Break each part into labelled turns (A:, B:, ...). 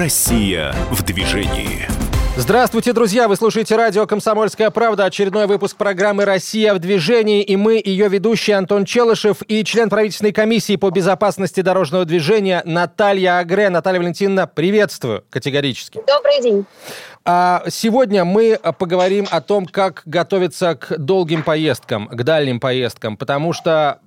A: Россия в движении.
B: Здравствуйте, друзья! Вы слушаете радио «Комсомольская правда». Очередной выпуск программы «Россия в движении». И мы, ее ведущий Антон Челышев и член правительственной комиссии по безопасности дорожного движения Наталья Агре. Наталья Валентиновна, приветствую категорически.
C: Добрый день.
B: А сегодня мы поговорим о том, как готовиться к долгим поездкам, к дальним поездкам, потому что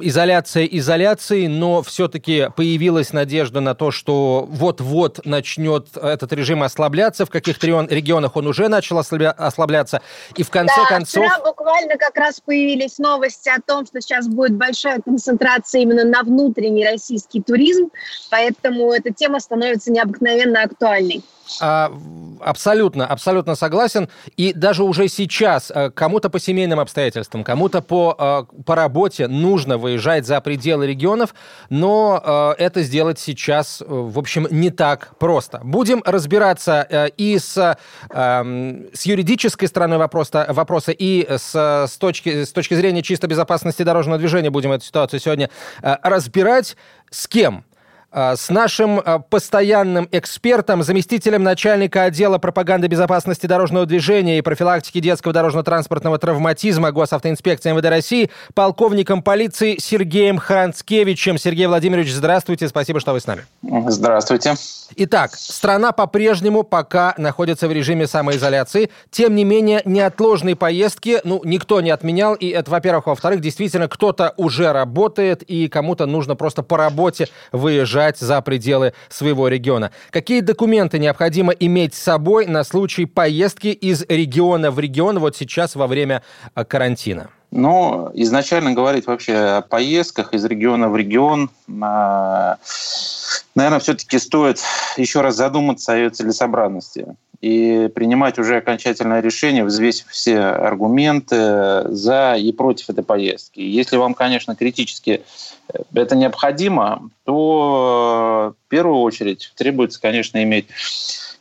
B: изоляция изоляции, но все-таки появилась надежда на то, что вот-вот начнет этот режим ослабляться. В каких-то регионах он уже начал ослабляться. И в конце
C: да,
B: концов...
C: вчера буквально как раз появились новости о том, что сейчас будет большая концентрация именно на внутренний российский туризм, поэтому эта тема становится необыкновенно актуальной.
B: А, абсолютно, абсолютно согласен. И даже уже сейчас э, кому-то по семейным обстоятельствам, кому-то по, э, по работе нужно выезжать за пределы регионов, но э, это сделать сейчас, в общем, не так просто. Будем разбираться и с, эм, с юридической стороной вопроса, вопроса и с, с, точки, с точки зрения чисто безопасности дорожного движения будем эту ситуацию сегодня разбирать. С кем? А, с нашим а, постоянным экспертом, заместителем начальника отдела пропаганды безопасности дорожного движения и профилактики детского дорожно-транспортного травматизма Госавтоинспекции МВД России, полковником полиции Сергеем Хранцкевичем. Сергей Владимирович, здравствуйте, спасибо, что вы с нами.
D: Здравствуйте.
B: Итак, страна по-прежнему пока находится в режиме самоизоляции. Тем не менее, неотложные поездки, ну, никто не отменял, и это, во-первых. Во-вторых, действительно, кто-то уже работает, и кому-то нужно просто по работе выезжать выезжать за пределы своего региона. Какие документы необходимо иметь с собой на случай поездки из региона в регион вот сейчас во время э, карантина?
D: Ну, изначально говорить вообще о поездках из региона в регион, а, наверное, все-таки стоит еще раз задуматься о ее целесообразности и принимать уже окончательное решение, взвесив все аргументы за и против этой поездки. Если вам, конечно, критически это необходимо, то в первую очередь требуется, конечно, иметь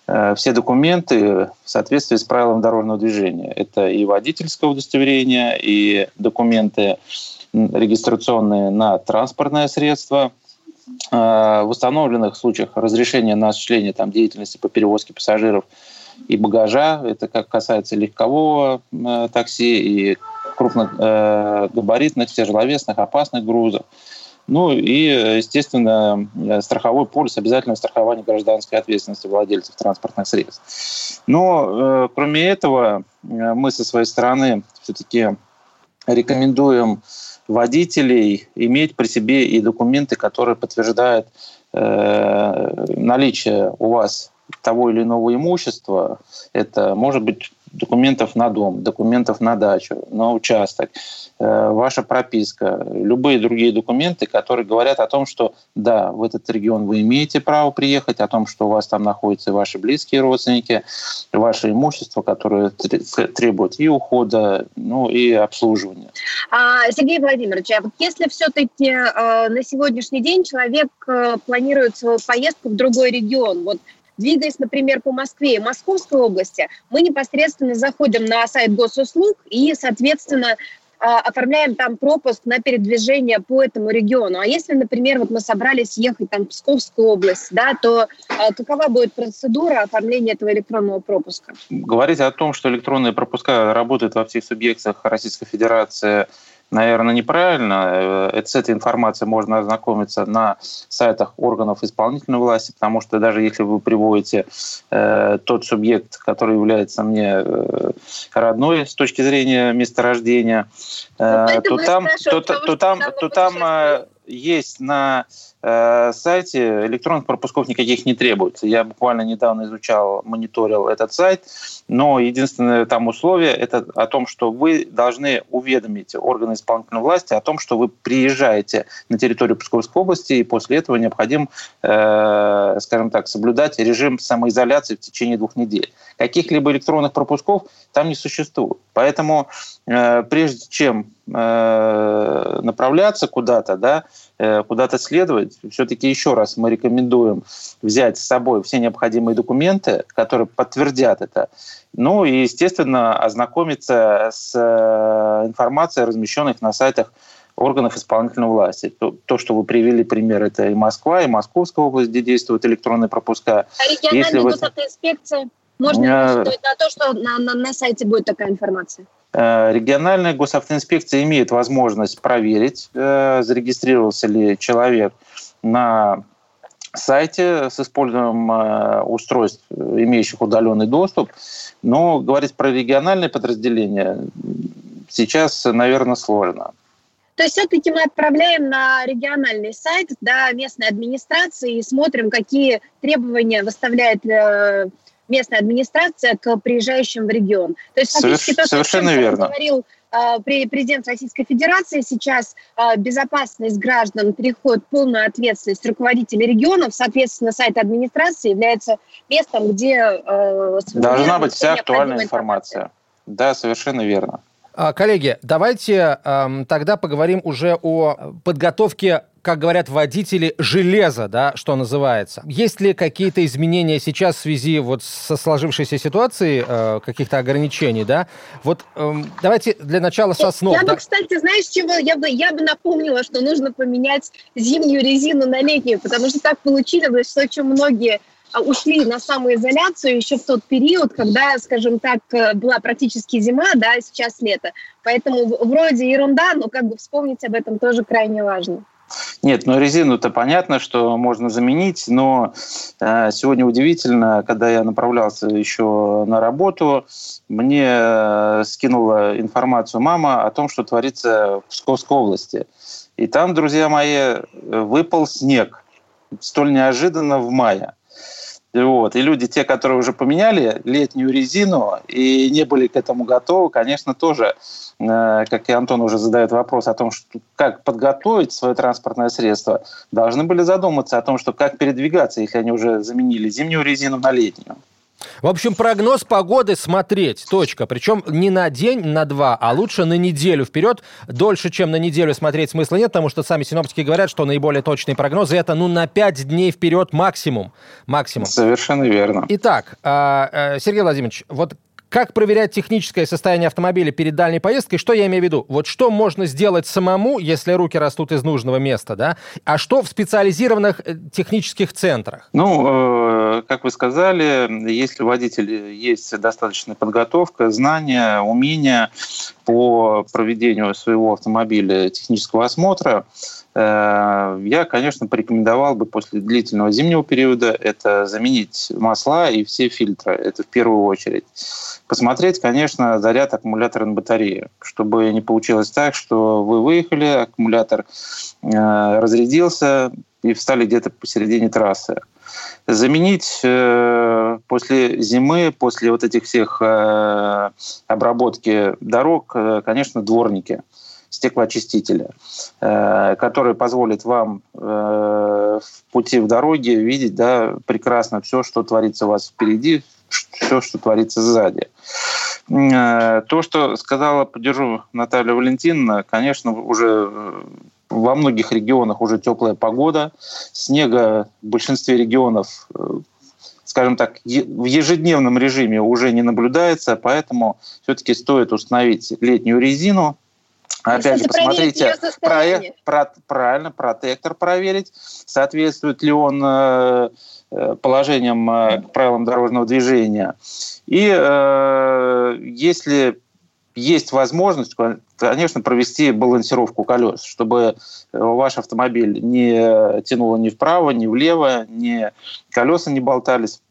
D: э, все документы в соответствии с правилами дорожного движения. Это и водительское удостоверение, и документы регистрационные на транспортное средство – Э, в установленных случаях разрешения на осуществление там, деятельности по перевозке пассажиров и багажа, это как касается легкового э, такси и крупногабаритных, э, тяжеловесных, опасных грузов. Ну и, естественно, страховой полис обязательного страхования гражданской ответственности владельцев транспортных средств. Но, э, кроме этого, мы со своей стороны все-таки рекомендуем водителей иметь при себе и документы, которые подтверждают э, наличие у вас того или иного имущества. Это может быть документов на дом, документов на дачу, на участок, э, ваша прописка, любые другие документы, которые говорят о том, что да, в этот регион вы имеете право приехать, о том, что у вас там находятся ваши близкие родственники, ваше имущество, которое требует и ухода, ну и обслуживания.
C: А, Сергей Владимирович, а вот если все-таки э, на сегодняшний день человек э, планирует свою поездку в другой регион, вот Двигаясь, например, по Москве и Московской области, мы непосредственно заходим на сайт госуслуг и, соответственно, а, оформляем там пропуск на передвижение по этому региону. А если, например, вот мы собрались ехать там в Псковскую область, да, то а, какова будет процедура оформления этого электронного пропуска?
D: Говорить о том, что электронные пропуска работают во всех субъектах Российской Федерации – наверное, неправильно. Э, с этой информацией можно ознакомиться на сайтах органов исполнительной власти, потому что даже если вы приводите э, тот субъект, который является мне э, родной с точки зрения месторождения, э, то, там, то, то, то там, то там э, есть на Э, сайте электронных пропусков никаких не требуется. Я буквально недавно изучал, мониторил этот сайт, но единственное там условие это о том, что вы должны уведомить органы исполнительной власти о том, что вы приезжаете на территорию Псковской области, и после этого необходимо, э, скажем так, соблюдать режим самоизоляции в течение двух недель. Каких-либо электронных пропусков там не существует. Поэтому э, прежде чем э, направляться куда-то, да, э, куда-то следовать, все-таки еще раз мы рекомендуем взять с собой все необходимые документы, которые подтвердят это. Ну и, естественно, ознакомиться с э, информацией, размещенных на сайтах органов исполнительной власти. То, то, что вы привели пример, это и Москва, и Московская область, где действуют электронные пропуска.
C: А региональная Если госавтоинспекция? Можно рассчитывать на то, что на, на, на сайте будет такая информация?
D: Э, региональная госавтоинспекция имеет возможность проверить, э, зарегистрировался ли человек на сайте с использованием э, устройств, имеющих удаленный доступ. Но говорить про региональные подразделения сейчас, наверное, сложно.
C: То есть все-таки мы отправляем на региональный сайт да, местной администрации и смотрим, какие требования выставляет местная администрация к приезжающим в регион.
D: То есть фактически то, Совершенно
C: что
D: верно.
C: говорил а, президент Российской Федерации сейчас а, безопасность граждан переходит полную ответственность руководителей регионов. Соответственно, сайт администрации является местом, где
D: э, должна быть вся актуальная информация. информация. Да, совершенно верно.
B: А, коллеги, давайте э, тогда поговорим уже о подготовке как говорят водители, железа, да, что называется. Есть ли какие-то изменения сейчас в связи вот со сложившейся ситуацией, э, каких-то ограничений, да? Вот э, давайте для начала со снов.
C: Я да? бы, кстати, знаешь, чего? Я бы, я бы напомнила, что нужно поменять зимнюю резину на летнюю, потому что так получилось, что очень многие ушли на самоизоляцию еще в тот период, когда, скажем так, э, была практически зима, да, а сейчас лето. Поэтому вроде ерунда, но как бы вспомнить об этом тоже крайне важно.
D: Нет, ну резину-то понятно, что можно заменить, но э, сегодня удивительно, когда я направлялся еще на работу, мне э, скинула информацию мама о том, что творится в Псковской области. И там, друзья мои, выпал снег столь неожиданно в мае. Вот. И люди, те, которые уже поменяли летнюю резину и не были к этому готовы, конечно, тоже, э, как и Антон уже задает вопрос о том, что, как подготовить свое транспортное средство, должны были задуматься о том, что как передвигаться, если они уже заменили зимнюю резину на летнюю.
B: В общем, прогноз погоды смотреть, точка. Причем не на день, на два, а лучше на неделю вперед. Дольше, чем на неделю смотреть смысла нет, потому что сами синоптики говорят, что наиболее точные прогнозы это ну на пять дней вперед максимум. Максимум.
D: Совершенно верно.
B: Итак, а, э, Сергей Владимирович, вот как проверять техническое состояние автомобиля перед дальней поездкой? Что я имею в виду? Вот что можно сделать самому, если руки растут из нужного места, да? А что в специализированных э, технических центрах?
D: Ну, э, как вы сказали, если у водителя есть достаточная подготовка, знания, умения по проведению своего автомобиля технического осмотра, я, конечно, порекомендовал бы после длительного зимнего периода это заменить масла и все фильтры. Это в первую очередь. Посмотреть, конечно, заряд аккумулятора на батарею, чтобы не получилось так, что вы выехали, аккумулятор э, разрядился и встали где-то посередине трассы. Заменить э, после зимы, после вот этих всех э, обработки дорог, э, конечно, дворники стеклоочистителя, э, который позволит вам э, в пути в дороге видеть да, прекрасно все, что творится у вас впереди, все, что творится сзади. Э, то, что сказала, поддержу Наталья Валентиновна, конечно, уже во многих регионах уже теплая погода. Снега в большинстве регионов скажем так, в ежедневном режиме уже не наблюдается, поэтому все-таки стоит установить летнюю резину, Опять же, посмотрите, проект, про, правильно, протектор проверить, соответствует ли он э, э положениям, э, правилам дорожного движения. И э, если есть возможность, конечно, провести балансировку колес, чтобы ваш автомобиль не тянуло ни вправо, ни влево, ни колеса не болтались.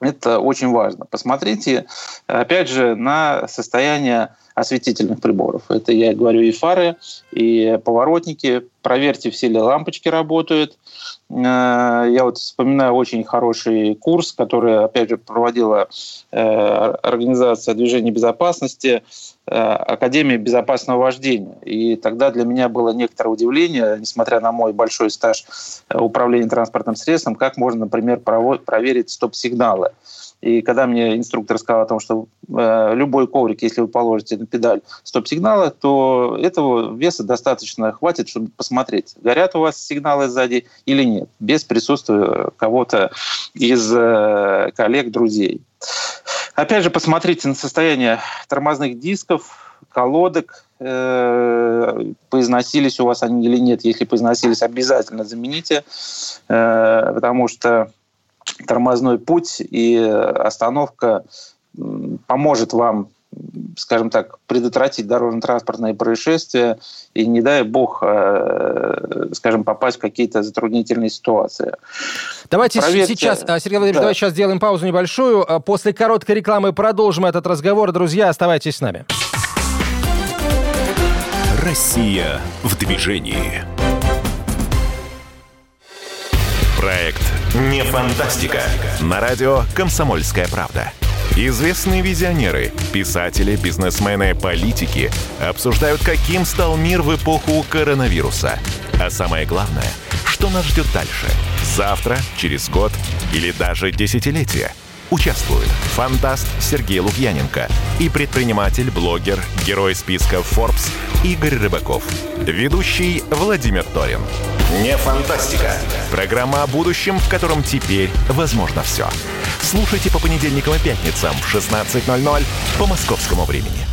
D: Это очень важно. Посмотрите, опять же, на состояние осветительных приборов. Это я говорю и фары, и поворотники. Проверьте, все ли лампочки работают. Э, я вот вспоминаю очень хороший курс, который, опять же, проводила э, организация движения безопасности, э, Академия безопасного вождения. И тогда для меня было некоторое удивление, несмотря на мой большой стаж управления транспортным средством, как можно, например, проверить стоп-сигналы. И когда мне инструктор сказал о том, что э, любой коврик, если вы положите на педаль стоп-сигнала, то этого веса достаточно хватит, чтобы посмотреть, горят у вас сигналы сзади или нет, без присутствия кого-то из э, коллег, друзей. Опять же, посмотрите на состояние тормозных дисков, колодок, э, поизносились у вас они или нет. Если поизносились, обязательно замените, э, потому что тормозной путь и остановка поможет вам скажем так, предотвратить дорожно-транспортные происшествия и, не дай бог, э, скажем, попасть в какие-то затруднительные ситуации.
B: Давайте Проверьте... сейчас, э, Сергей Владимирович, да. давайте сейчас сделаем паузу небольшую. Э, после короткой рекламы продолжим этот разговор. Друзья, оставайтесь с нами.
A: Россия в движении. Проект «Не фантастика». На радио «Комсомольская правда». Известные визионеры, писатели, бизнесмены, политики обсуждают, каким стал мир в эпоху коронавируса. А самое главное, что нас ждет дальше? Завтра, через год или даже десятилетие – Участвуют фантаст Сергей Лукьяненко и предприниматель, блогер, герой списка Forbes Игорь Рыбаков. Ведущий Владимир Торин. Не фантастика. Программа о будущем, в котором теперь возможно все. Слушайте по понедельникам и пятницам в 16.00 по московскому времени.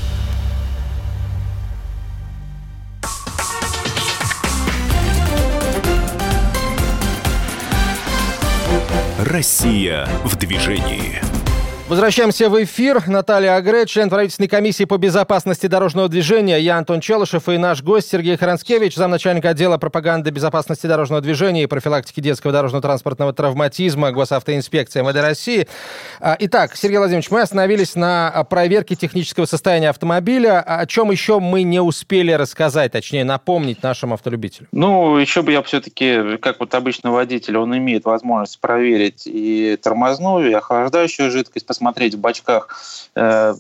A: Россия в движении.
B: Возвращаемся в эфир. Наталья Агре, член правительственной комиссии по безопасности дорожного движения. Я Антон Челышев и наш гость Сергей Харанскевич, замначальника отдела пропаганды безопасности дорожного движения и профилактики детского дорожно-транспортного травматизма Госавтоинспекции МВД России. А, итак, Сергей Владимирович, мы остановились на проверке технического состояния автомобиля. О чем еще мы не успели рассказать, точнее напомнить нашим автолюбителям?
D: Ну, еще бы я все-таки, как вот обычно водитель, он имеет возможность проверить и тормозную, и охлаждающую жидкость, посмотреть в бачках, э,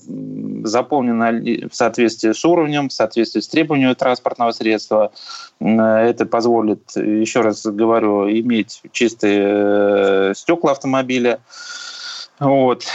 D: заполнено ли в соответствии с уровнем, в соответствии с требованиями транспортного средства. Это позволит, еще раз говорю, иметь чистые э, стекла автомобиля. Вот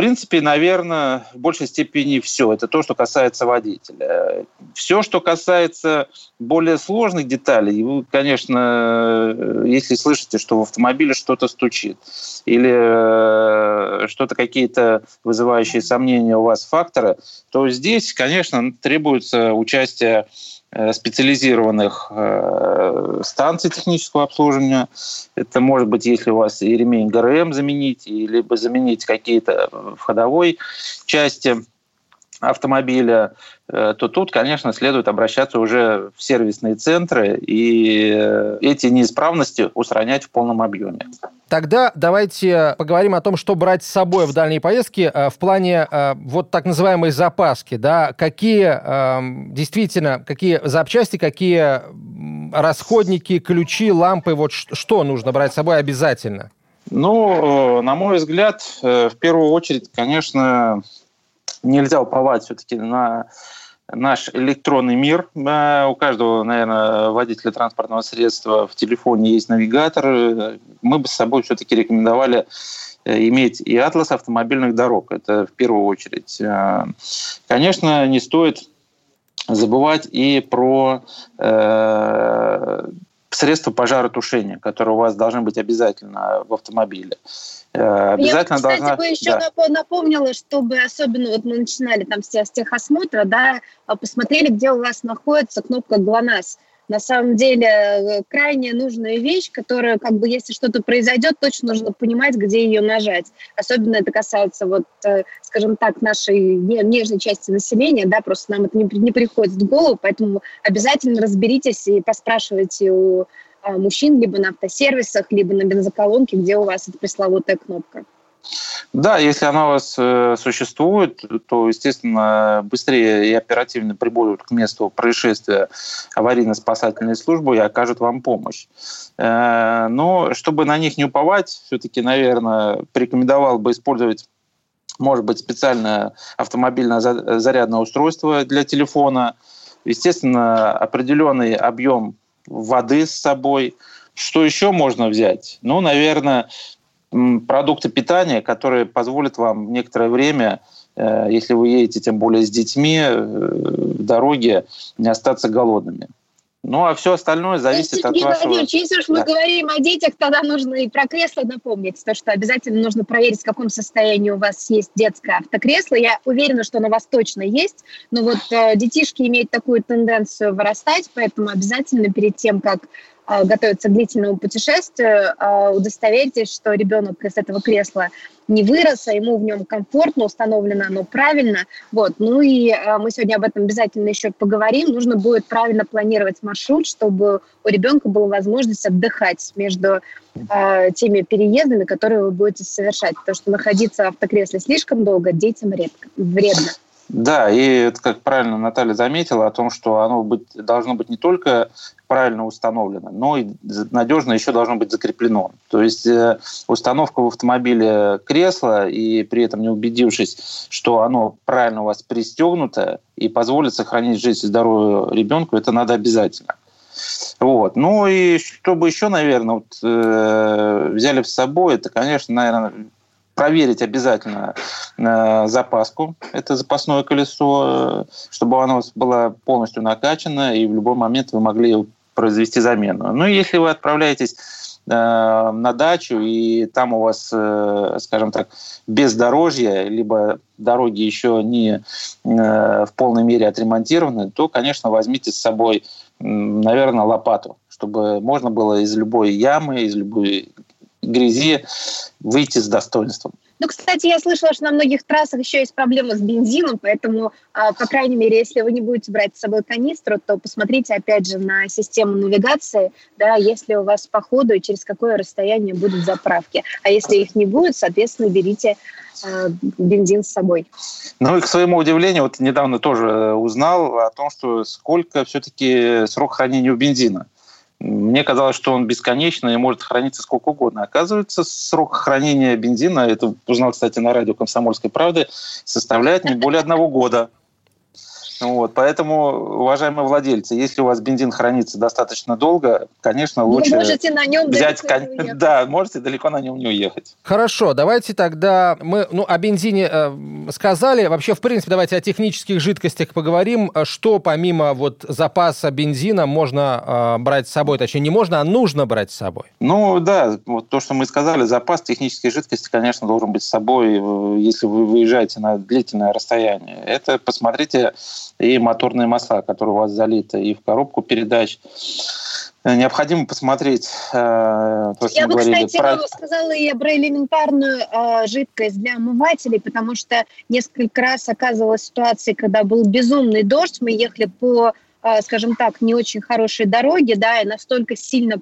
D: принципе, наверное, в большей степени все. Это то, что касается водителя. Все, что касается более сложных деталей, вы, конечно, если слышите, что в автомобиле что-то стучит, или э, что-то какие-то вызывающие сомнения у вас факторы, то здесь, конечно, требуется участие специализированных э, станций технического обслуживания. Это может быть, если у вас и ремень ГРМ заменить, либо заменить какие-то в ходовой части автомобиля, э, то тут, конечно, следует обращаться уже в сервисные центры и э, эти неисправности устранять в полном объеме.
B: Тогда давайте поговорим о том, что брать с собой в дальние поездки э, в плане вот так называемой запаски. Да? Какие эм, действительно, какие запчасти, какие расходники, ключи, лампы, вот что нужно брать с собой обязательно?
D: Ну, на мой взгляд, в первую очередь, конечно, нельзя уповать все-таки на наш электронный мир. У каждого, наверное, водителя транспортного средства в телефоне есть навигатор. Мы бы с собой все-таки рекомендовали э, иметь и атлас автомобильных дорог. Это в первую очередь. Э, конечно, не стоит забывать и про э, средства пожаротушения, которые у вас должны быть обязательно в автомобиле.
C: Э, обязательно Я, кстати, должна... бы еще да. напомнила, чтобы особенно вот мы начинали там с техосмотра, да, а посмотрели, где у вас находится кнопка ГЛОНАСС. На самом деле э, крайне нужная вещь, которая, как бы, если что-то произойдет, точно нужно понимать, где ее нажать. Особенно это касается, вот, э, скажем так, нашей нежной части населения, да, просто нам это не, не приходит в голову, поэтому обязательно разберитесь и поспрашивайте у мужчин либо на автосервисах, либо на бензоколонке, где у вас эта пресловутая кнопка.
D: Да, если она у вас э, существует, то, естественно, быстрее и оперативно прибудут к месту происшествия аварийно-спасательные службы и окажут вам помощь. Э, но чтобы на них не уповать, все-таки, наверное, порекомендовал бы использовать может быть, специальное автомобильное зарядное устройство для телефона, естественно, определенный объем воды с собой. Что еще можно взять? Ну, наверное, продукты питания, которые позволят вам некоторое время, э, если вы едете тем более с детьми, э, в дороге не остаться голодными. Ну, а все остальное зависит есть, от Сергей вашего... Владимирович,
C: если уж мы да. говорим о детях, тогда нужно и про кресло напомнить, то, что обязательно нужно проверить, в каком состоянии у вас есть детское автокресло. Я уверена, что оно у вас точно есть, но вот э, детишки имеют такую тенденцию вырастать, поэтому обязательно перед тем, как э, готовиться к длительному путешествию, э, удостоверьтесь, что ребенок из этого кресла не вырос, а ему в нем комфортно, установлено оно правильно. Вот. Ну и э, мы сегодня об этом обязательно еще поговорим. Нужно будет правильно планировать маршрут, чтобы у ребенка была возможность отдыхать между теми переездами, которые вы будете совершать. Потому что находиться в автокресле слишком долго детям редко, вредно.
D: Да, и как правильно Наталья заметила о том, что оно быть, должно быть не только правильно установлено, но и надежно еще должно быть закреплено. То есть э, установка в автомобиле кресла и при этом не убедившись, что оно правильно у вас пристегнуто и позволит сохранить жизнь и здоровье ребенку, это надо обязательно. Вот. Ну и чтобы еще, наверное, вот, э, взяли с собой, это, конечно, наверное, проверить обязательно э, запаску, это запасное колесо, э, чтобы оно было полностью накачано, и в любой момент вы могли произвести замену. Ну, если вы отправляетесь э, на дачу, и там у вас, скажем так, бездорожье, либо дороги еще не в полной мере отремонтированы, то, конечно, возьмите с собой, наверное, лопату, чтобы можно было из любой ямы, из любой грязи выйти с достоинством.
C: Ну, кстати, я слышала, что на многих трассах еще есть проблемы с бензином, поэтому, а, по крайней мере, если вы не будете брать с собой канистру, то посмотрите, опять же, на систему навигации, да, если у вас по ходу и через какое расстояние будут заправки. А если их не будет, соответственно, берите а, бензин с собой.
D: Ну и к своему удивлению, вот недавно тоже узнал о том, что сколько все-таки срок хранения у бензина. Мне казалось, что он бесконечный и может храниться сколько угодно. Оказывается, срок хранения бензина, это узнал, кстати, на радио «Комсомольской правды», составляет не более одного года. Вот, поэтому, уважаемые владельцы, если у вас бензин хранится достаточно долго, конечно, лучше Вы можете на нем взять... Кон... Да, можете далеко на нем не уехать.
B: Хорошо, давайте тогда мы ну, о бензине э, сказали. Вообще, в принципе, давайте о технических жидкостях поговорим. Что помимо вот запаса бензина можно э, брать с собой? Точнее, не можно, а нужно брать с собой.
D: Ну да, вот то, что мы сказали, запас технических жидкостей, конечно, должен быть с собой, э, если вы выезжаете на длительное расстояние. Это посмотрите и моторные масла, которые у вас залиты и в коробку передач. Э, необходимо посмотреть,
C: э, то, что Я бы, говорили, кстати, про... сказала и про элементарную э, жидкость для омывателей, потому что несколько раз оказывалась ситуация, когда был безумный дождь, мы ехали по э, скажем так, не очень хорошей дороге, да, и настолько сильно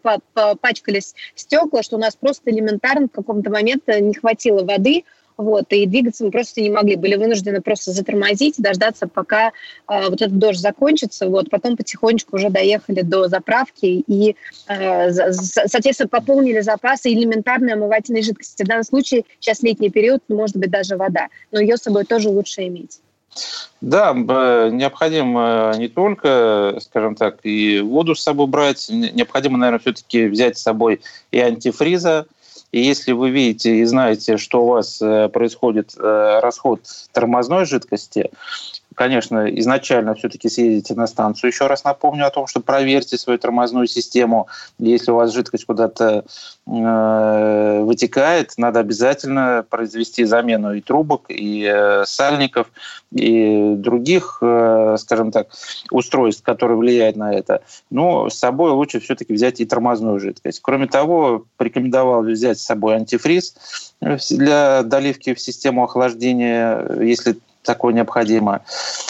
C: пачкались стекла, что у нас просто элементарно в каком-то момент не хватило воды, вот, и двигаться мы просто не могли, были вынуждены просто затормозить, дождаться, пока э, вот этот дождь закончится, вот, потом потихонечку уже доехали до заправки и, э, соответственно, пополнили запасы элементарной омывательной жидкости. В данном случае сейчас летний период, может быть, даже вода, но ее с собой тоже лучше иметь.
D: Да, необходимо не только, скажем так, и воду с собой брать, необходимо, наверное, все-таки взять с собой и антифриза, и если вы видите и знаете, что у вас э, происходит э, расход тормозной жидкости, конечно, изначально все-таки съездите на станцию. Еще раз напомню о том, что проверьте свою тормозную систему. Если у вас жидкость куда-то э, вытекает, надо обязательно произвести замену и трубок, и э, сальников, и других, э, скажем так, устройств, которые влияют на это. Но с собой лучше все-таки взять и тормозную жидкость. Кроме того, порекомендовал взять с собой антифриз для доливки в систему охлаждения, если такое необходимо.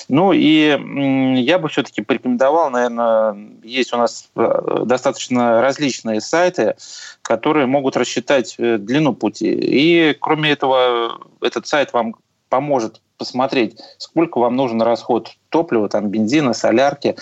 D: Ну и я бы все-таки порекомендовал, наверное, есть у нас э, достаточно различные сайты, которые могут рассчитать э, длину пути. И кроме этого, этот сайт вам поможет посмотреть, сколько вам нужен расход топлива, там, бензина, солярки,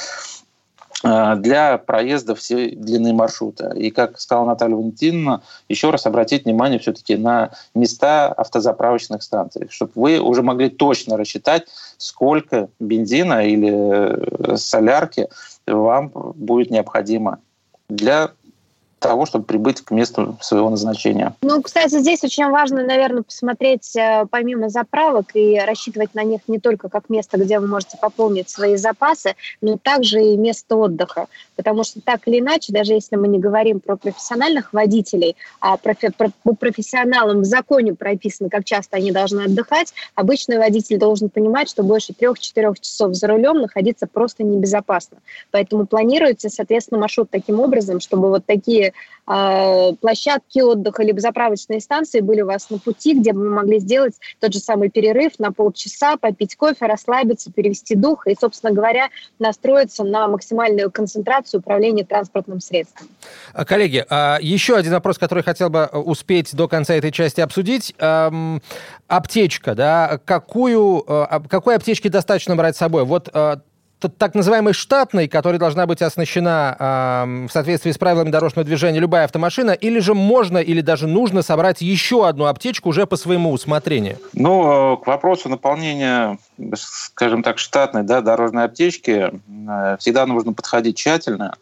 D: для проезда всей длины маршрута. И, как сказала Наталья Валентиновна, еще раз обратить внимание все-таки на места автозаправочных станций, чтобы вы уже могли точно рассчитать, сколько бензина или э, солярки вам будет необходимо для того, чтобы прибыть к месту своего назначения.
C: Ну, кстати, здесь очень важно, наверное, посмотреть э, помимо заправок и рассчитывать на них не только как место, где вы можете пополнить свои запасы, но также и место отдыха. Потому что так или иначе, даже если мы не говорим про профессиональных водителей, а профи- про, профессионалам в законе прописано, как часто они должны отдыхать, обычный водитель должен понимать, что больше трех-четырех часов за рулем находиться просто небезопасно. Поэтому планируется, соответственно, маршрут таким образом, чтобы вот такие э, площадки отдыха либо заправочные станции были у вас на пути, где бы вы могли сделать тот же самый перерыв на полчаса, попить кофе, расслабиться, перевести дух и, собственно говоря, настроиться на максимальную концентрацию управления транспортным средством.
B: А, коллеги, а, еще один вопрос, который хотел бы э, успеть до конца этой части обсудить. Аптечка, да, какую, э, какой аптечки достаточно брать с собой? Вот так называемой штатной, которая должна быть оснащена э, в соответствии с правилами дорожного движения любая автомашина, или же можно или даже нужно собрать еще одну аптечку уже по своему усмотрению?
D: Ну, э, к вопросу наполнения, скажем так, штатной да, дорожной аптечки э, всегда нужно подходить тщательно.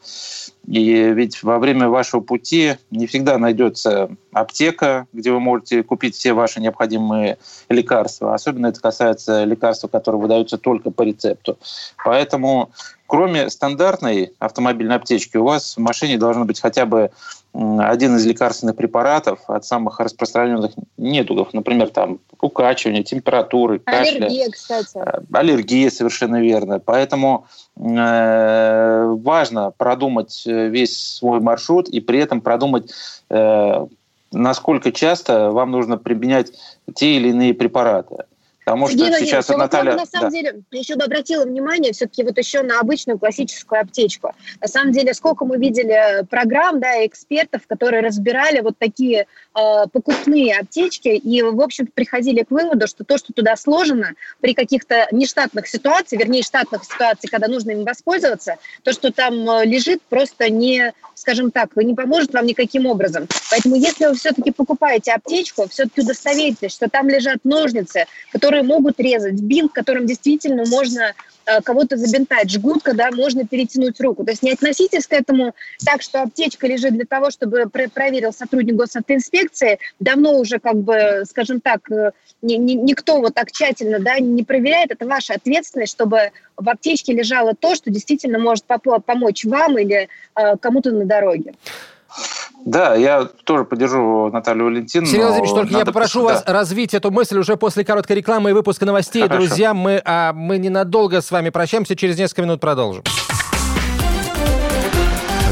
D: И ведь во время вашего пути не всегда найдется аптека, где вы можете купить все ваши необходимые лекарства. Особенно это касается лекарств, которые выдаются только по рецепту. Поэтому кроме стандартной автомобильной аптечки у вас в машине должно быть хотя бы один из лекарственных препаратов от самых распространенных недугов, например, там укачивание, температуры, кашля.
C: Аллергия, кстати. Э,
D: аллергия, совершенно верно. Поэтому э, важно продумать э, весь свой маршрут и при этом продумать, э, насколько часто вам нужно применять те или иные препараты. Потому что Сергей сейчас вот Наталья...
C: на самом да. деле, еще бы обратила внимание все-таки вот еще на обычную классическую аптечку. На самом деле, сколько мы видели программ, да, экспертов, которые разбирали вот такие э, покупные аптечки и, в общем приходили к выводу, что то, что туда сложено, при каких-то нештатных ситуациях, вернее, штатных ситуациях, когда нужно им воспользоваться, то, что там э, лежит, просто не, скажем так, не поможет вам никаким образом. Поэтому, если вы все-таки покупаете аптечку, все-таки удостоверитесь, что там лежат ножницы, которые которые могут резать, бинт, которым действительно можно э, кого-то забинтать, жгут, когда можно перетянуть руку. То есть не относитесь к этому так, что аптечка лежит для того, чтобы проверил сотрудник госавтоинспекции. Давно уже, как бы, скажем так, э, ни, ни, никто вот так тщательно да, не проверяет. Это ваша ответственность, чтобы в аптечке лежало то, что действительно может помочь вам или э, кому-то на дороге.
D: Да, я тоже поддержу Наталью Валентиновну.
B: Сергей Владимирович, только я попрошу вас да. развить эту мысль уже после короткой рекламы и выпуска новостей. Хорошо. Друзья, мы, а, мы ненадолго с вами прощаемся, через несколько минут продолжим.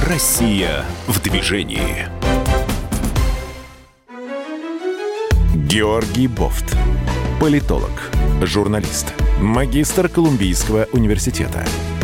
A: Россия в движении. Георгий Бофт. Политолог, журналист, магистр Колумбийского университета –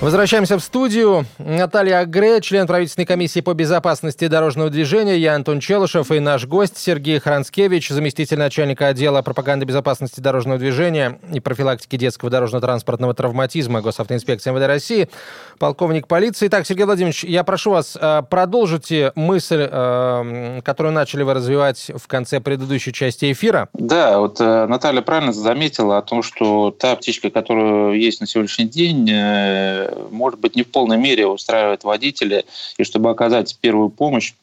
B: Возвращаемся в студию. Наталья Агре, член правительственной комиссии по безопасности дорожного движения, я Антон Челышев и наш гость Сергей Хранскевич, заместитель начальника отдела пропаганды безопасности дорожного движения и профилактики детского дорожно-транспортного травматизма Госавтоинспекции МВД России, полковник полиции. Так, Сергей Владимирович, я прошу вас, э, продолжите мысль, э, которую начали вы развивать в конце предыдущей части эфира.
D: Да, вот э, Наталья правильно заметила о том, что та аптечка, которая есть на сегодняшний день, может быть, не в полной мере устраивает водителя, и чтобы оказать первую помощь,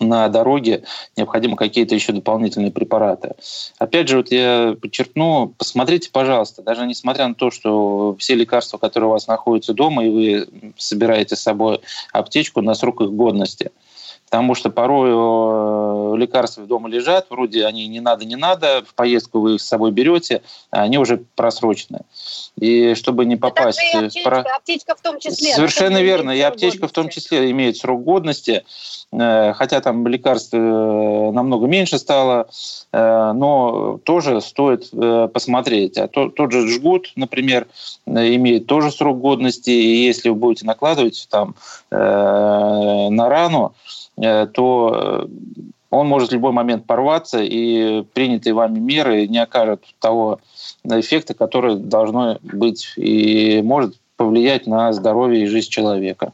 D: на дороге необходимы какие-то еще дополнительные препараты. Опять же, вот я подчеркну, посмотрите, пожалуйста, даже несмотря на то, что все лекарства, которые у вас находятся дома, и вы собираете с собой аптечку на срок их годности – потому что порой э, лекарства дома лежат, вроде они не надо, не надо, в поездку вы их с собой берете, а они уже просрочены. И чтобы не попасть...
C: Это аптечка, про... аптечка в том числе.
D: Совершенно верно, и аптечка в том числе имеет срок годности, э, хотя там лекарств э, намного меньше стало, но тоже стоит посмотреть. А тот же жгут, например, имеет тоже срок годности, и если вы будете накладывать там на рану, то он может в любой момент порваться, и принятые вами меры не окажут того эффекта, который должно быть и может повлиять на здоровье и жизнь человека.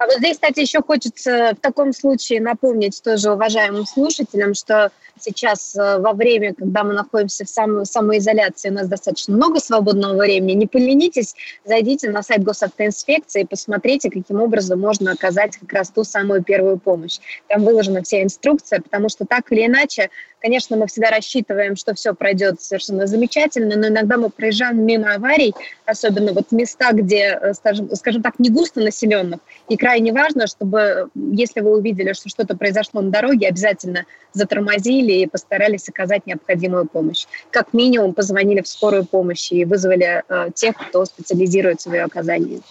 C: А вот здесь, кстати, еще хочется в таком случае напомнить тоже уважаемым слушателям, что сейчас э, во время, когда мы находимся в самой, самоизоляции, у нас достаточно много свободного времени. Не поленитесь, зайдите на сайт госавтоинспекции и посмотрите, каким образом можно оказать как раз ту самую первую помощь. Там выложена вся инструкция, потому что так или иначе, конечно, мы всегда рассчитываем, что все пройдет совершенно замечательно, но иногда мы проезжаем мимо аварий, особенно вот места, где, э, скажем, так, не густо населенных, и крайне важно, чтобы, если вы увидели, что что-то произошло на дороге, обязательно затормозили, и постарались оказать необходимую помощь. Как минимум позвонили в скорую помощь и вызвали э, тех, кто специализируется в ее оказании.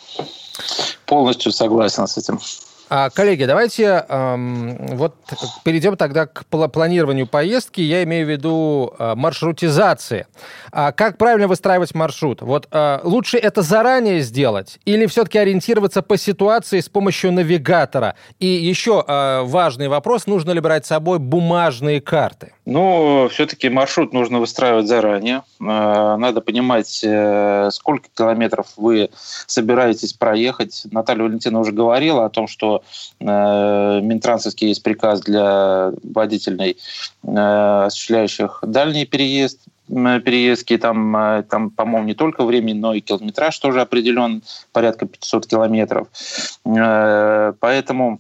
D: Полностью согласен с этим.
B: А, коллеги, давайте эм, вот перейдем тогда к планированию поездки. Я имею в виду э, маршрутизации. А как правильно выстраивать маршрут? Вот э, лучше это заранее сделать или все-таки ориентироваться по ситуации с помощью навигатора? И еще э, важный вопрос: нужно ли брать с собой бумажные карты?
D: Ну, все-таки маршрут нужно выстраивать заранее. Э, надо понимать, э, сколько километров вы собираетесь проехать. Наталья Валентина уже говорила о том, что э, Минтрансовский есть приказ для водительной, э, осуществляющих дальний переезд, переездки, там, там по-моему, не только время, но и километраж тоже определен, порядка 500 километров. Поэтому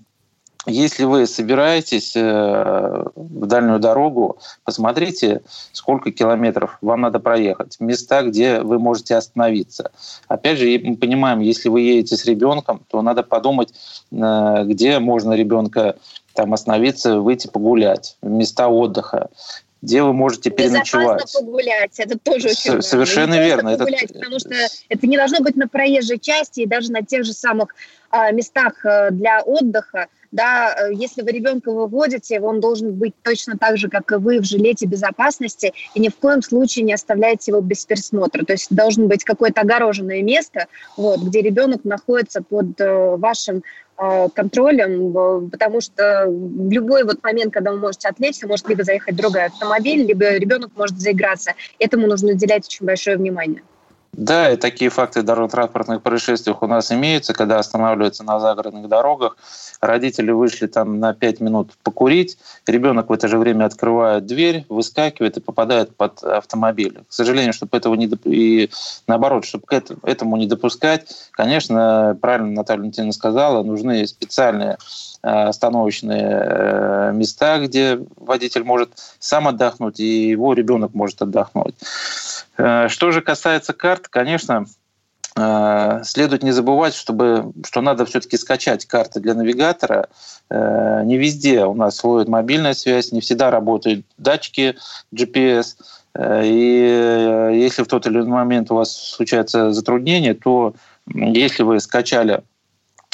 D: если вы собираетесь э, в дальнюю дорогу, посмотрите, сколько километров вам надо проехать, места, где вы можете остановиться. Опять же, мы понимаем, если вы едете с ребенком, то надо подумать, э, где можно ребенка там остановиться, выйти погулять, места отдыха где вы можете переночевать.
C: Безопасно погулять, это тоже очень важно.
D: Совершенно верно.
C: Погулять, это... Потому что это не должно быть на проезжей части и даже на тех же самых а, местах э, для отдыха да, э, если вы ребенка выводите, он должен быть точно так же, как и вы, в жилете безопасности, и ни в коем случае не оставляйте его без присмотра. То есть должен быть какое-то огороженное место, вот, где ребенок находится под э, вашим контролем, потому что в любой вот момент, когда вы можете отвлечься, может либо заехать другой автомобиль, либо ребенок может заиграться. Этому нужно уделять очень большое внимание.
D: Да, и такие факты дорожно-транспортных происшествий у нас имеются, когда останавливаются на загородных дорогах, родители вышли там на 5 минут покурить, ребенок в это же время открывает дверь, выскакивает и попадает под автомобиль. К сожалению, чтобы этого не доп... и наоборот, чтобы к этому не допускать, конечно, правильно Наталья Валентиновна сказала, нужны специальные э, остановочные э, места, где водитель может сам отдохнуть, и его ребенок может отдохнуть. Э, что же касается карт, конечно, э, следует не забывать, чтобы, что надо все-таки скачать карты для навигатора. Э, не везде у нас ловит мобильная связь, не всегда работают датчики GPS. И если в тот или иной момент у вас случается затруднение, то если вы скачали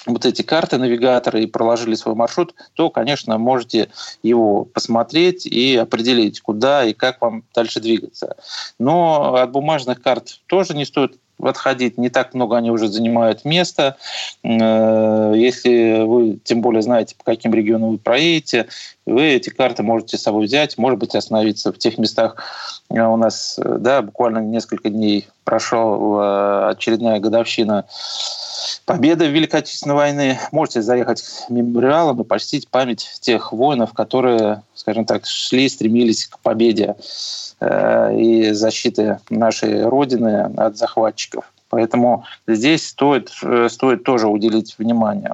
D: вот эти карты навигатора и проложили свой маршрут, то, конечно, можете его посмотреть и определить, куда и как вам дальше двигаться. Но от бумажных карт тоже не стоит отходить, не так много они уже занимают места. Э, если вы тем более знаете, по каким регионам вы проедете, вы эти карты можете с собой взять, может быть, остановиться в тех местах. Э, у нас да, буквально несколько дней прошел э, очередная годовщина победы в Великой Отечественной войны. Можете заехать к мемориалам и почтить память тех воинов, которые, скажем так, шли, стремились к победе э, и защите нашей Родины от захватчиков. Поэтому здесь стоит, э, стоит тоже уделить внимание.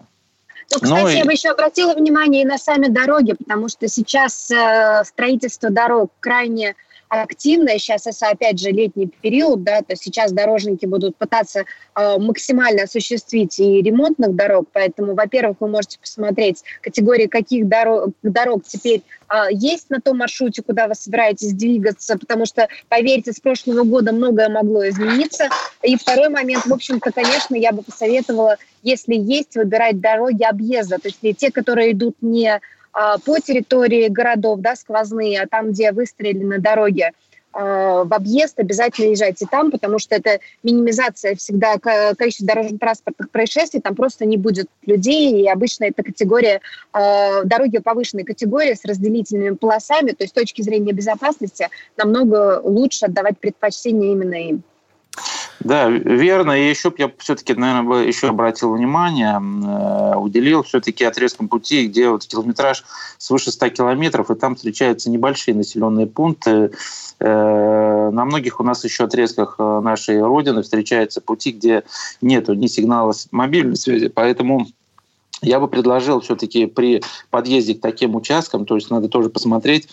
C: Ну, кстати, ну, я бы еще обратила внимание и на сами дороги, потому что сейчас э, строительство дорог крайне активная. Сейчас, это, опять же, летний период, да, то сейчас дорожники будут пытаться э, максимально осуществить и ремонтных дорог, поэтому, во-первых, вы можете посмотреть категории, каких дорог, дорог теперь э, есть на том маршруте, куда вы собираетесь двигаться, потому что, поверьте, с прошлого года многое могло измениться. И второй момент, в общем-то, конечно, я бы посоветовала, если есть, выбирать дороги объезда, то есть те, которые идут не по территории городов, да, сквозные, а там, где выстроены дороги, в объезд, обязательно езжайте там, потому что это минимизация всегда количества дорожно-транспортных происшествий, там просто не будет людей, и обычно это категория, дороги повышенной категории с разделительными полосами, то есть с точки зрения безопасности намного лучше отдавать предпочтение именно им.
D: Да, верно. И еще я все-таки, наверное, бы еще обратил внимание, э, уделил все-таки отрезкам пути, где вот километраж свыше 100 километров, и там встречаются небольшие населенные пункты. Э, на многих у нас еще отрезках э, нашей Родины встречаются пути, где нету ни сигнала мобильной связи, поэтому я бы предложил все-таки при подъезде к таким участкам, то есть надо тоже посмотреть,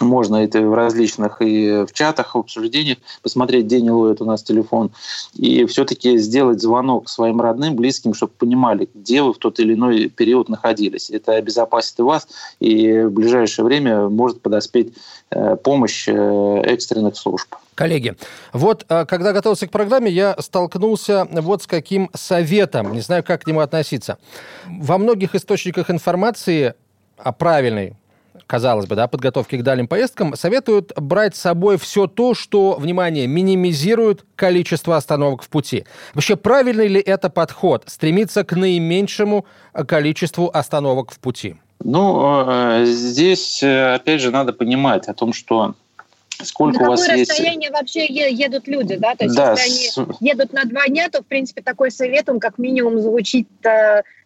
D: можно это в различных и в чатах, в обсуждениях посмотреть, где не ловит у нас телефон, и все-таки сделать звонок своим родным, близким, чтобы понимали, где вы в тот или иной период находились. Это обезопасит и вас, и в ближайшее время может подоспеть э, помощь э, экстренных служб.
B: Коллеги, вот э, когда готовился к программе, я столкнулся вот с каким советом, не знаю, как к нему относиться. Во многих источниках информации о правильной казалось бы, да, подготовки к дальним поездкам, советуют брать с собой все то, что, внимание, минимизирует количество остановок в пути. Вообще, правильный ли это подход? Стремиться к наименьшему количеству остановок в пути?
D: Ну, э, здесь, э, опять же, надо понимать о том, что сколько
C: на
D: у вас
C: какое
D: есть...
C: расстояние вообще едут люди, да? То есть да, если с... они едут на два дня, то, в принципе, такой совет, он как минимум звучит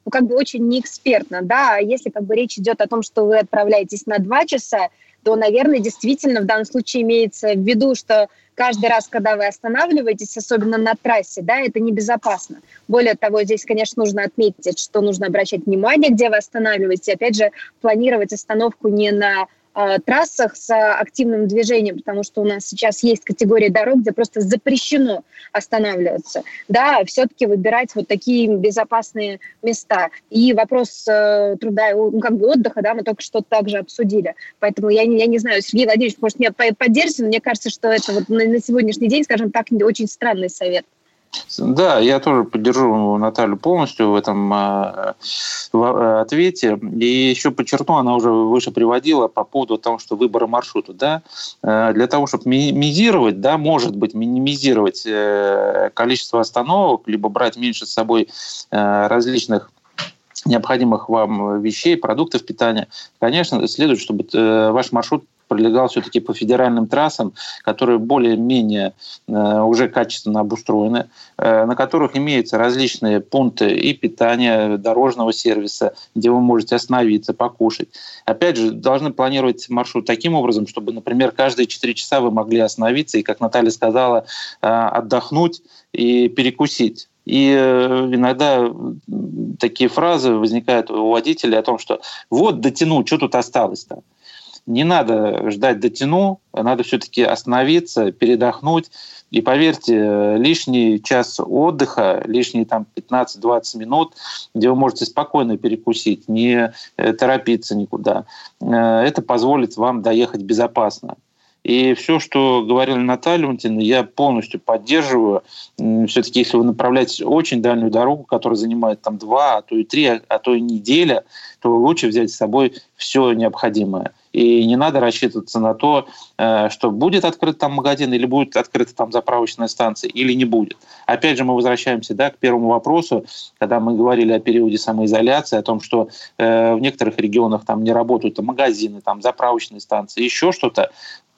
C: ну, как бы очень неэкспертно, да, а если как бы речь идет о том, что вы отправляетесь на два часа, то, наверное, действительно в данном случае имеется в виду, что каждый раз, когда вы останавливаетесь, особенно на трассе, да, это небезопасно. Более того, здесь, конечно, нужно отметить, что нужно обращать внимание, где вы останавливаетесь, опять же, планировать остановку не на Э, трассах с активным движением, потому что у нас сейчас есть категории дорог, где просто запрещено останавливаться. Да, все-таки выбирать вот такие безопасные места. И вопрос э, труда, ну, как бы отдыха, да, мы только что также обсудили. Поэтому я, я не знаю, Сергей Владимирович, может, меня поддержите, но мне кажется, что это вот на, на сегодняшний день, скажем так, очень странный совет.
D: Да, я тоже поддержу Наталью полностью в этом э, в ответе. И еще подчеркну, она уже выше приводила по поводу того, что выбора маршрута. Да, э, для того, чтобы минимизировать, да, может быть, минимизировать э, количество остановок, либо брать меньше с собой различных необходимых вам вещей, продуктов питания, конечно, следует, чтобы ваш маршрут пролегал все-таки по федеральным трассам, которые более-менее э, уже качественно обустроены, э, на которых имеются различные пункты и питания, дорожного сервиса, где вы можете остановиться, покушать. Опять же, должны планировать маршрут таким образом, чтобы, например, каждые 4 часа вы могли остановиться и, как Наталья сказала, э, отдохнуть и перекусить. И иногда такие фразы возникают у водителей о том, что вот дотяну, что тут осталось-то не надо ждать дотяну, надо все-таки остановиться, передохнуть. И поверьте, лишний час отдыха, лишние там 15-20 минут, где вы можете спокойно перекусить, не э, торопиться никуда, э, это позволит вам доехать безопасно. И все, что говорила Наталья Валентина, я полностью поддерживаю. Все-таки, если вы направляетесь очень дальнюю дорогу, которая занимает там два, а то и три, а то и неделя, то лучше взять с собой все необходимое. И не надо рассчитываться на то, э, что будет открыт там магазин или будет открыта там заправочная станция, или не будет. Опять же, мы возвращаемся да, к первому вопросу, когда мы говорили о периоде самоизоляции, о том, что э, в некоторых регионах там не работают магазины, там заправочные станции, еще что-то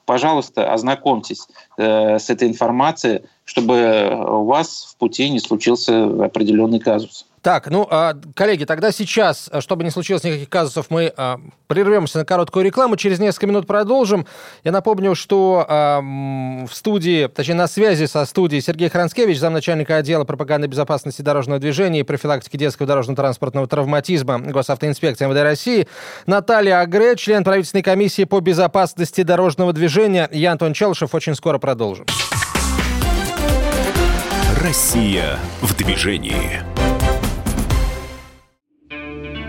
D: пожалуйста, ознакомьтесь э, с этой информацией, чтобы у вас в пути не случился определенный казус.
B: Так, ну, а, коллеги, тогда сейчас, а, чтобы не случилось никаких казусов, мы а, прервемся на короткую рекламу, через несколько минут продолжим. Я напомню, что в студии, точнее, на связи со студией Сергей Хранскевич, замначальника отдела пропаганды безопасности дорожного движения и профилактики детского дорожно-транспортного травматизма Госавтоинспекции МВД России, Наталья Агре, член правительственной комиссии по безопасности дорожного движения. Я Антон Челышев. Очень скоро продолжим.
A: Россия в движении.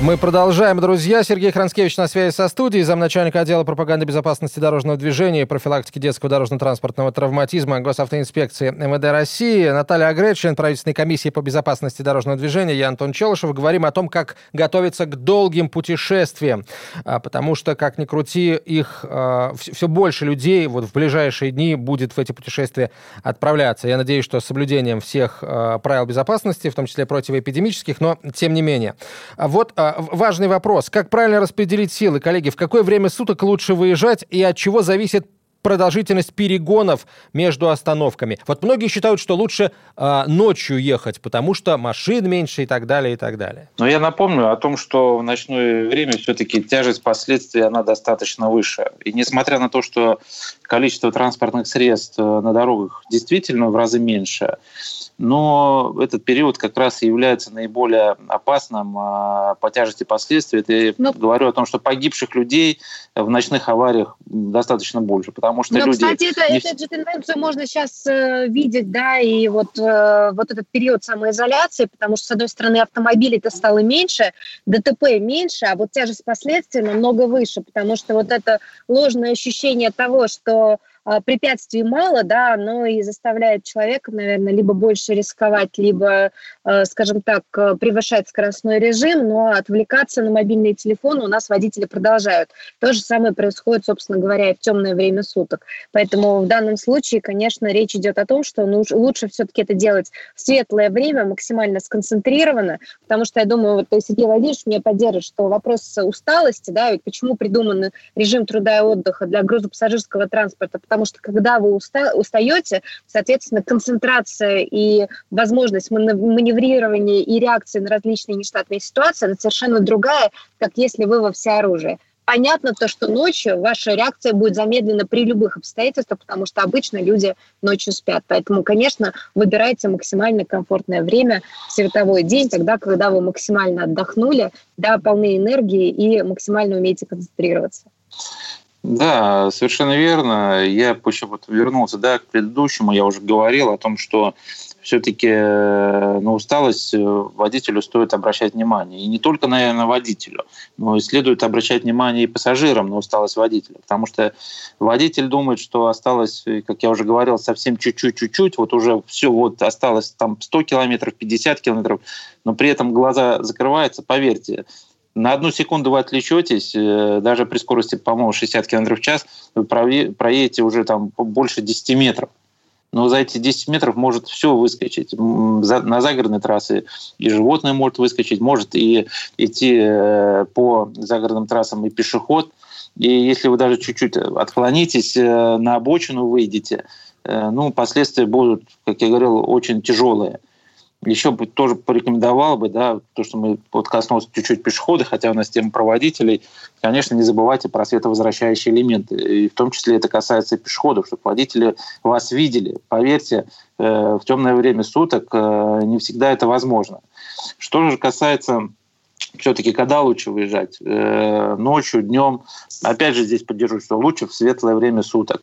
B: Мы продолжаем, друзья. Сергей Хранскевич на связи со студией, замначальника отдела пропаганды безопасности дорожного движения и профилактики детского дорожно-транспортного травматизма Госавтоинспекции МВД России. Наталья Агрет, член правительственной комиссии по безопасности дорожного движения. Я Антон Челышев. Говорим о том, как готовиться к долгим путешествиям. А, потому что, как ни крути, их а, все больше людей вот в ближайшие дни будет в эти путешествия отправляться. Я надеюсь, что с соблюдением всех а, правил безопасности, в том числе противоэпидемических, но тем не менее. Вот важный вопрос. Как правильно распределить силы, коллеги? В какое время суток лучше выезжать и от чего зависит продолжительность перегонов между остановками. Вот многие считают, что лучше э, ночью ехать, потому что машин меньше и так далее, и так далее.
D: Но я напомню о том, что в ночное время все-таки тяжесть последствий, она достаточно выше. И несмотря на то, что количество транспортных средств э, на дорогах действительно в разы меньше, но этот период как раз и является наиболее опасным а, по тяжести последствий. Это я но... Ну, говорю о том, что погибших людей в ночных авариях достаточно больше, потому что
C: но,
D: люди...
C: кстати, это, не... эту же тенденцию можно сейчас э, видеть, да, и вот, э, вот этот период самоизоляции, потому что, с одной стороны, автомобилей-то стало меньше, ДТП меньше, а вот тяжесть последствий намного выше, потому что вот это ложное ощущение того, что а, препятствий мало, да, но и заставляет человека, наверное, либо больше рисковать, либо, скажем так, э, превышать скоростной режим, но отвлекаться на мобильные телефоны у нас водители продолжают. То же самое происходит, собственно говоря, и в темное время суток. Поэтому в данном случае, конечно, речь идет о том, что лучше все-таки это делать в светлое время, максимально сконцентрированно, потому что я думаю, вот Сергей Владимирович меня поддержит, что вопрос усталости, да, ведь почему придуман режим труда и отдыха для грузопассажирского транспорта, потому что когда вы уста устаете, соответственно, концентрация и возможность маневрирования и реакции на различные нештатные ситуации, она совершенно другая, как если вы во всеоружии. Понятно то, что ночью ваша реакция будет замедлена при любых обстоятельствах, потому что обычно люди ночью спят. Поэтому, конечно, выбирайте максимально комфортное время, световой день, тогда, когда вы максимально отдохнули, да, полны энергии и максимально умеете концентрироваться.
D: Да, совершенно верно. Я еще вот вернулся да, к предыдущему. Я уже говорил о том, что все-таки э, на усталость э, водителю стоит обращать внимание. И не только, наверное, водителю, но и следует обращать внимание и пассажирам на усталость водителя. Потому что водитель думает, что осталось, как я уже говорил, совсем чуть-чуть-чуть-чуть, вот уже все, вот осталось там 100 километров, 50 километров, но при этом глаза закрываются, поверьте, на одну секунду вы отвлечетесь, э, даже при скорости, по-моему, 60 км в час, вы проедете уже там больше 10 метров. Но за эти 10 метров может все выскочить. На загородной трассе и животное может выскочить, может и идти э, по загородным трассам и пешеход. И если вы даже чуть-чуть отклонитесь, э, на обочину выйдете, ну, последствия будут, как я говорил, очень тяжелые. Еще бы тоже порекомендовал бы, да, то, что мы вот коснулся чуть-чуть пешехода, хотя у нас тема проводителей, конечно, не забывайте про световозвращающие элементы. И в том числе это касается и пешеходов, чтобы водители вас видели. Поверьте, э, в темное время суток э, не всегда это возможно. Что же касается все-таки когда лучше выезжать? Э, ночью, днем. Опять же, здесь поддержу, что лучше в светлое время суток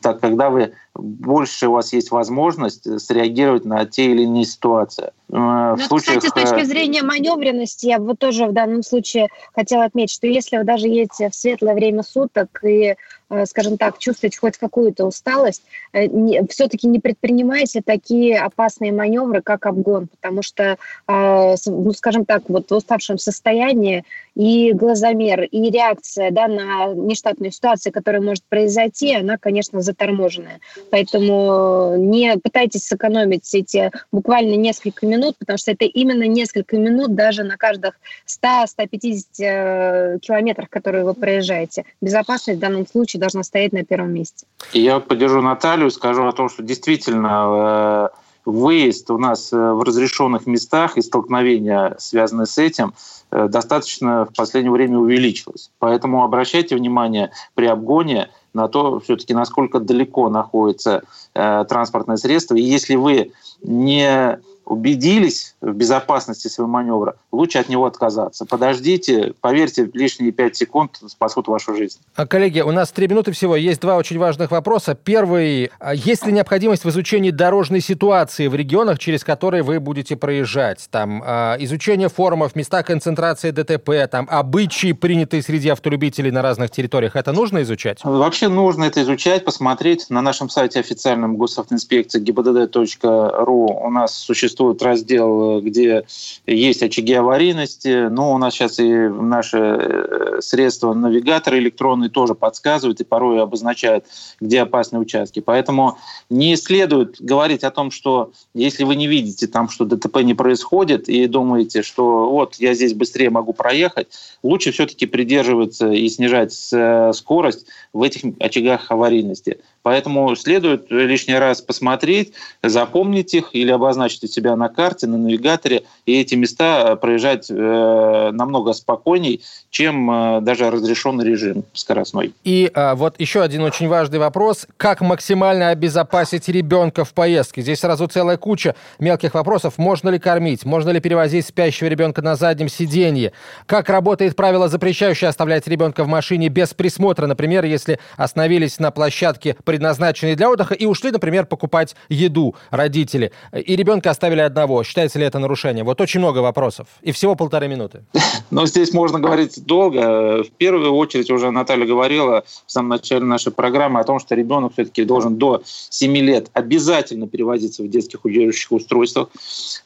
D: так, когда вы больше у вас есть возможность среагировать на те или иные ситуации.
C: Э, в ну, случаях... Кстати, с точки э, зрения маневренности, я бы тоже в данном случае хотела отметить, что если вы даже едете в светлое время суток и Э, скажем так, чувствовать хоть какую-то усталость, э, все-таки не предпринимайте такие опасные маневры, как обгон, потому что, э, ну, скажем так, вот в уставшем состоянии и глазомер, и реакция да, на нештатную ситуацию, которая может произойти, она, конечно, заторможенная. Поэтому не пытайтесь сэкономить эти буквально несколько минут, потому что это именно несколько минут даже на каждых 100-150 э, километрах, которые вы проезжаете. Безопасность в данном случае должна стоять на первом месте.
D: Я поддержу Наталью, скажу о том, что действительно э, выезд у нас э, в разрешенных местах и столкновения, связанные с этим, э, достаточно в последнее время увеличилось. Поэтому обращайте внимание при обгоне на то, все-таки насколько далеко находится э, транспортное средство. И если вы не убедились в безопасности своего маневра, лучше от него отказаться. Подождите, поверьте, лишние 5 секунд спасут вашу жизнь.
B: А, коллеги, у нас три минуты всего. Есть два очень важных вопроса. Первый. А есть ли необходимость в изучении дорожной ситуации в регионах, через которые вы будете проезжать? Там а, изучение форумов, места концентрации ДТП, там обычаи, принятые среди автолюбителей на разных территориях. Это нужно изучать?
D: Вообще нужно это изучать, посмотреть. На нашем сайте официальном госавтоинспекции gibdd.ru у нас существует раздел, где есть очаги аварийности, но у нас сейчас и наши э, средства навигаторы электронные тоже подсказывают и порой обозначают, где опасные участки. Поэтому не следует говорить о том, что если вы не видите там, что ДТП не происходит, и думаете, что вот я здесь быстрее могу проехать, лучше все-таки придерживаться и снижать э, скорость в этих очагах аварийности. Поэтому следует лишний раз посмотреть, запомнить их или обозначить у себя на карте, на навигаторе, и эти места проезжать э, намного спокойней, чем э, даже разрешенный режим скоростной.
B: И э, вот еще один очень важный вопрос. Как максимально обезопасить ребенка в поездке? Здесь сразу целая куча мелких вопросов. Можно ли кормить? Можно ли перевозить спящего ребенка на заднем сиденье? Как работает правило, запрещающее оставлять ребенка в машине без присмотра? Например, если остановились на площадке предназначенные для отдыха, и ушли, например, покупать еду родители, и ребенка оставили одного. Считается ли это нарушением? Вот очень много вопросов. И всего полторы минуты.
D: Но здесь можно говорить долго. В первую очередь уже Наталья говорила в самом начале нашей программы о том, что ребенок все-таки должен до 7 лет обязательно перевозиться в детских удерживающих устройствах.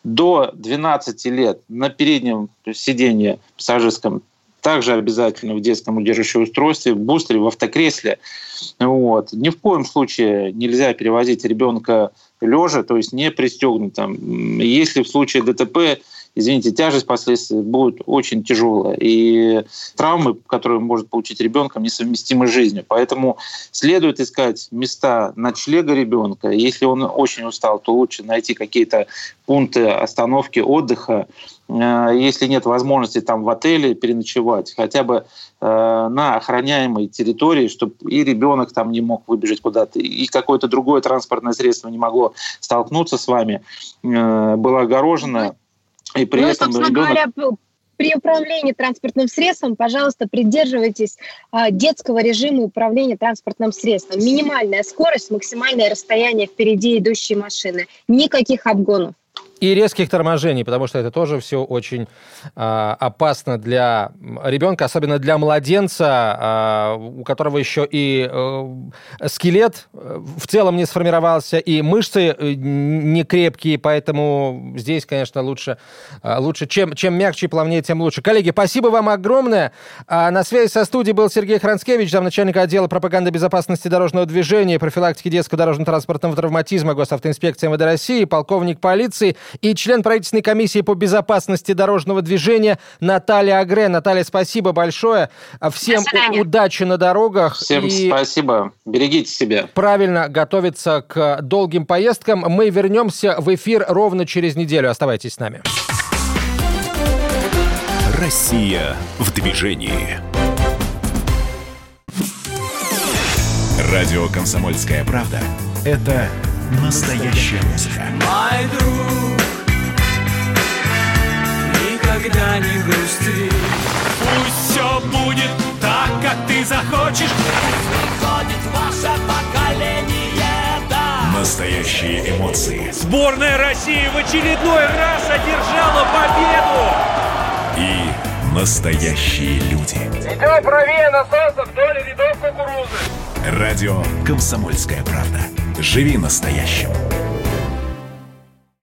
D: До 12 лет на переднем сиденье пассажирском также обязательно в детском удерживающем устройстве, в бустере, в автокресле. Вот. Ни в коем случае нельзя перевозить ребенка лежа, то есть не пристегнутым. Если в случае ДТП извините, тяжесть последствий будет очень тяжелая. И травмы, которые может получить ребенок, несовместимы с жизнью. Поэтому следует искать места ночлега ребенка. Если он очень устал, то лучше найти какие-то пункты остановки, отдыха. Э, если нет возможности там в отеле переночевать, хотя бы э, на охраняемой территории, чтобы и ребенок там не мог выбежать куда-то, и какое-то другое транспортное средство не могло столкнуться с вами, э, было огорожено и при ну, этом
C: собственно ребенок... говоря, при управлении транспортным средством, пожалуйста, придерживайтесь а, детского режима управления транспортным средством. Минимальная скорость, максимальное расстояние впереди идущей машины. Никаких обгонов.
B: И резких торможений, потому что это тоже все очень э, опасно для ребенка, особенно для младенца, э, у которого еще и э, скелет э, в целом не сформировался, и мышцы э, не крепкие, поэтому здесь, конечно, лучше, э, лучше чем, чем мягче и плавнее, тем лучше. Коллеги, спасибо вам огромное. А на связи со студией был Сергей Хранскевич, замначальник отдела пропаганды безопасности дорожного движения и профилактики детского дорожно-транспортного травматизма Госавтоинспекции МВД России, полковник полиции и член правительственной комиссии по безопасности дорожного движения Наталья Агре. Наталья, спасибо большое. Всем удачи на дорогах.
D: Всем и спасибо. Берегите себя.
B: Правильно готовиться к долгим поездкам. Мы вернемся в эфир ровно через неделю. Оставайтесь с нами.
A: Россия в движении. Радио «Комсомольская правда» — это настоящая музыка. Никогда не грусти. Пусть все будет так, как ты захочешь. Приходит ваше поколение, да. Настоящие эмоции.
E: Сборная России в очередной раз одержала победу.
A: И настоящие люди.
E: Идем правее насоса вдоль рядов кукурузы.
A: Радио «Комсомольская правда». Живи настоящим.